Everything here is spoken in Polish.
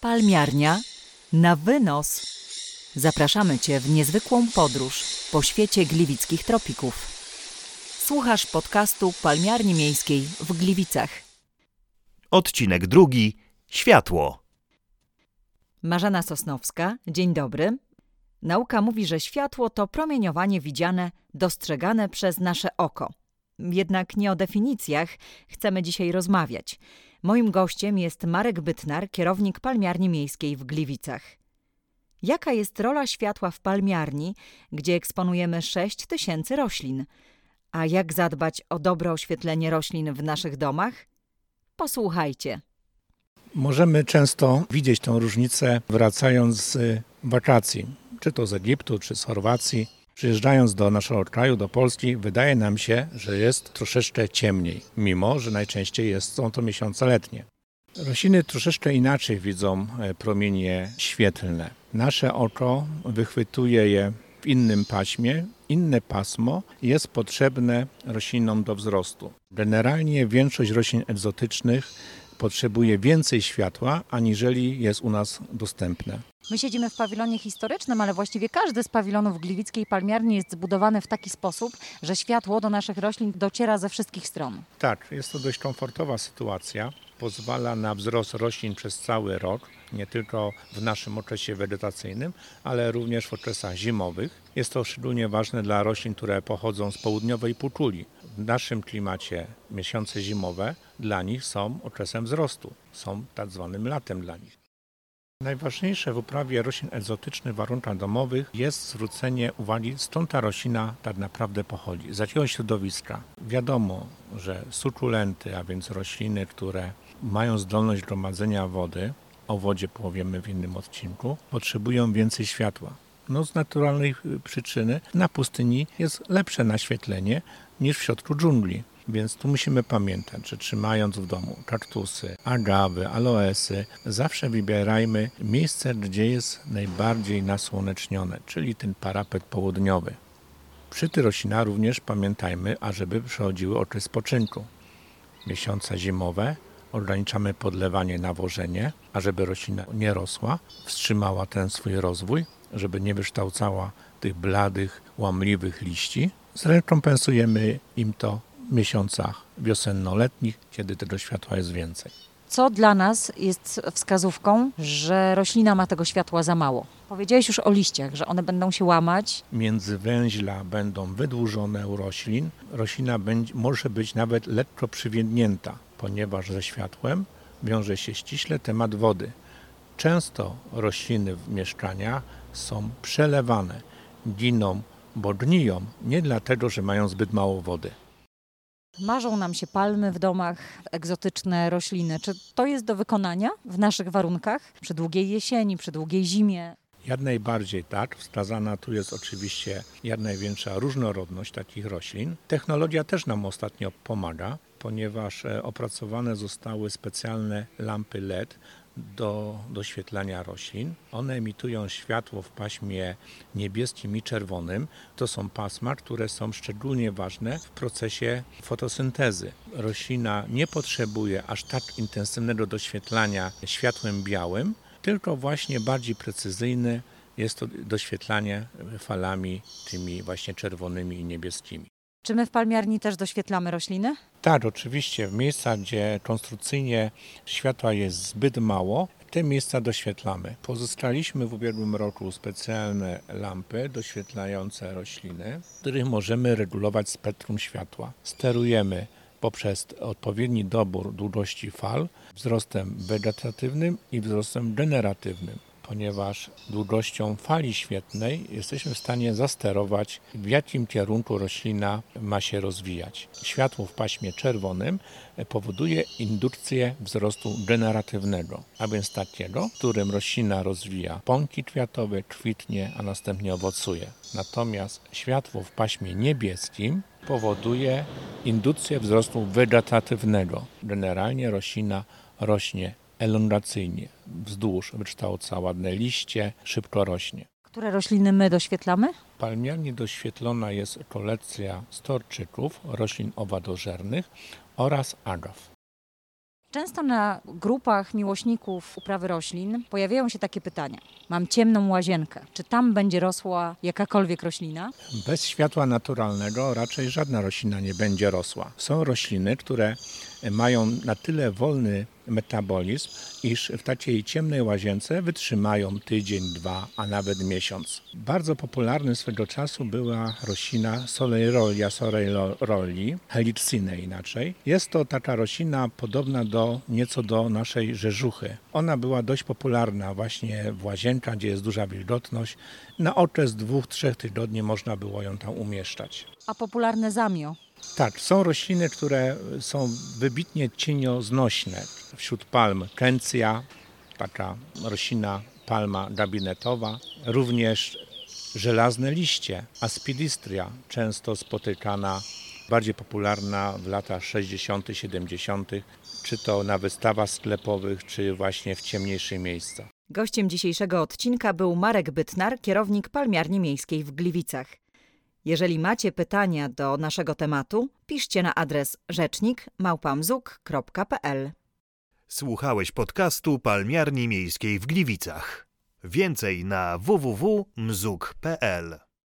Palmiarnia na wynos. Zapraszamy Cię w niezwykłą podróż po świecie gliwickich tropików. Słuchasz podcastu Palmiarni Miejskiej w Gliwicach. Odcinek drugi. Światło. Marzena Sosnowska, dzień dobry. Nauka mówi, że światło to promieniowanie widziane, dostrzegane przez nasze oko. Jednak nie o definicjach chcemy dzisiaj rozmawiać. Moim gościem jest Marek Bytnar, kierownik palmiarni miejskiej w Gliwicach. Jaka jest rola światła w palmiarni, gdzie eksponujemy 6 tysięcy roślin? A jak zadbać o dobre oświetlenie roślin w naszych domach? Posłuchajcie. Możemy często widzieć tę różnicę wracając z wakacji, czy to z Egiptu, czy z Chorwacji. Przyjeżdżając do naszego kraju, do Polski, wydaje nam się, że jest troszeczkę ciemniej, mimo że najczęściej jest, są to miesiące letnie. Rośliny troszeczkę inaczej widzą e, promienie świetlne. Nasze oko wychwytuje je w innym paśmie. Inne pasmo jest potrzebne roślinom do wzrostu. Generalnie większość roślin egzotycznych potrzebuje więcej światła, aniżeli jest u nas dostępne. My siedzimy w pawilonie historycznym, ale właściwie każdy z pawilonów gliwickiej palmiarni jest zbudowany w taki sposób, że światło do naszych roślin dociera ze wszystkich stron. Tak, jest to dość komfortowa sytuacja. Pozwala na wzrost roślin przez cały rok, nie tylko w naszym okresie wegetacyjnym, ale również w okresach zimowych. Jest to szczególnie ważne dla roślin, które pochodzą z południowej półkuli. W naszym klimacie miesiące zimowe dla nich są okresem wzrostu, są tak zwanym latem dla nich. Najważniejsze w uprawie roślin egzotycznych w warunkach domowych jest zwrócenie uwagi, stąd ta roślina tak naprawdę pochodzi, z jakiego środowiska. Wiadomo, że sukulenty, a więc rośliny, które mają zdolność gromadzenia wody, o wodzie powiemy w innym odcinku, potrzebują więcej światła. No z naturalnej przyczyny na pustyni jest lepsze naświetlenie niż w środku dżungli. Więc tu musimy pamiętać, że trzymając w domu kaktusy, agawy, aloesy, zawsze wybierajmy miejsce, gdzie jest najbardziej nasłonecznione, czyli ten parapet południowy. Przy tych roślinach również pamiętajmy, ażeby przychodziły okres spoczynku. Miesiące zimowe ograniczamy podlewanie, nawożenie, ażeby roślina nie rosła, wstrzymała ten swój rozwój, żeby nie wykształcała tych bladych, łamliwych liści. Zrekompensujemy im to miesiącach wiosenno-letnich, kiedy tego światła jest więcej. Co dla nas jest wskazówką, że roślina ma tego światła za mało? Powiedziałeś już o liściach, że one będą się łamać. Międzywęźla będą wydłużone u roślin. Roślina będzie, może być nawet lekko przywiędnięta, ponieważ ze światłem wiąże się ściśle temat wody. Często rośliny w mieszkaniach są przelewane, giną, bo gniją nie dlatego, że mają zbyt mało wody. Marzą nam się palmy w domach, egzotyczne rośliny. Czy to jest do wykonania w naszych warunkach? Przy długiej jesieni, przy długiej zimie? Jak najbardziej tak. Wskazana tu jest oczywiście jak największa różnorodność takich roślin. Technologia też nam ostatnio pomaga, ponieważ e, opracowane zostały specjalne lampy LED do doświetlania roślin. One emitują światło w paśmie niebieskim i czerwonym. To są pasma, które są szczególnie ważne w procesie fotosyntezy. Roślina nie potrzebuje aż tak intensywnego doświetlania światłem białym, tylko właśnie bardziej precyzyjne jest to doświetlanie falami tymi właśnie czerwonymi i niebieskimi. Czy my w palmiarni też doświetlamy rośliny? Tak, oczywiście. W miejscach, gdzie konstrukcyjnie światła jest zbyt mało, te miejsca doświetlamy. Pozyskaliśmy w ubiegłym roku specjalne lampy doświetlające rośliny, w których możemy regulować spektrum światła. Sterujemy poprzez odpowiedni dobór długości fal wzrostem wegetatywnym i wzrostem generatywnym ponieważ długością fali świetnej jesteśmy w stanie zasterować, w jakim kierunku roślina ma się rozwijać. Światło w paśmie czerwonym powoduje indukcję wzrostu generatywnego, a więc takiego, w którym roślina rozwija pąki kwiatowe, kwitnie, a następnie owocuje. Natomiast światło w paśmie niebieskim powoduje indukcję wzrostu wegetatywnego. Generalnie roślina rośnie elongacyjnie, wzdłuż, wykształca ładne liście, szybko rośnie. Które rośliny my doświetlamy? Palmiarnie doświetlona jest kolekcja storczyków, roślin owadożernych oraz agaw. Często na grupach miłośników uprawy roślin pojawiają się takie pytania. Mam ciemną łazienkę. Czy tam będzie rosła jakakolwiek roślina? Bez światła naturalnego raczej żadna roślina nie będzie rosła. Są rośliny, które mają na tyle wolny metabolizm, iż w takiej ciemnej łazience wytrzymają tydzień, dwa, a nawet miesiąc. Bardzo popularny swego czasu była roślina Soleirolia soleiroli, helicine inaczej. Jest to taka roślina podobna do nieco do naszej rzeżuchy. Ona była dość popularna właśnie w łazienkach, gdzie jest duża wilgotność. Na okres dwóch, trzech tygodni można było ją tam umieszczać. A popularne zamio? Tak, są rośliny, które są wybitnie cienioznośne. Wśród palm kencja, taka roślina palma gabinetowa, również żelazne liście, aspidistria, często spotykana, bardziej popularna w latach 60., 70., czy to na wystawach sklepowych, czy właśnie w ciemniejszych miejscach. Gościem dzisiejszego odcinka był Marek Bytnar, kierownik palmiarni miejskiej w Gliwicach. Jeżeli macie pytania do naszego tematu, piszcie na adres rzecznik małpamzuk.pl. Słuchałeś podcastu Palmiarni Miejskiej w Gliwicach. Więcej na www.mzuk.pl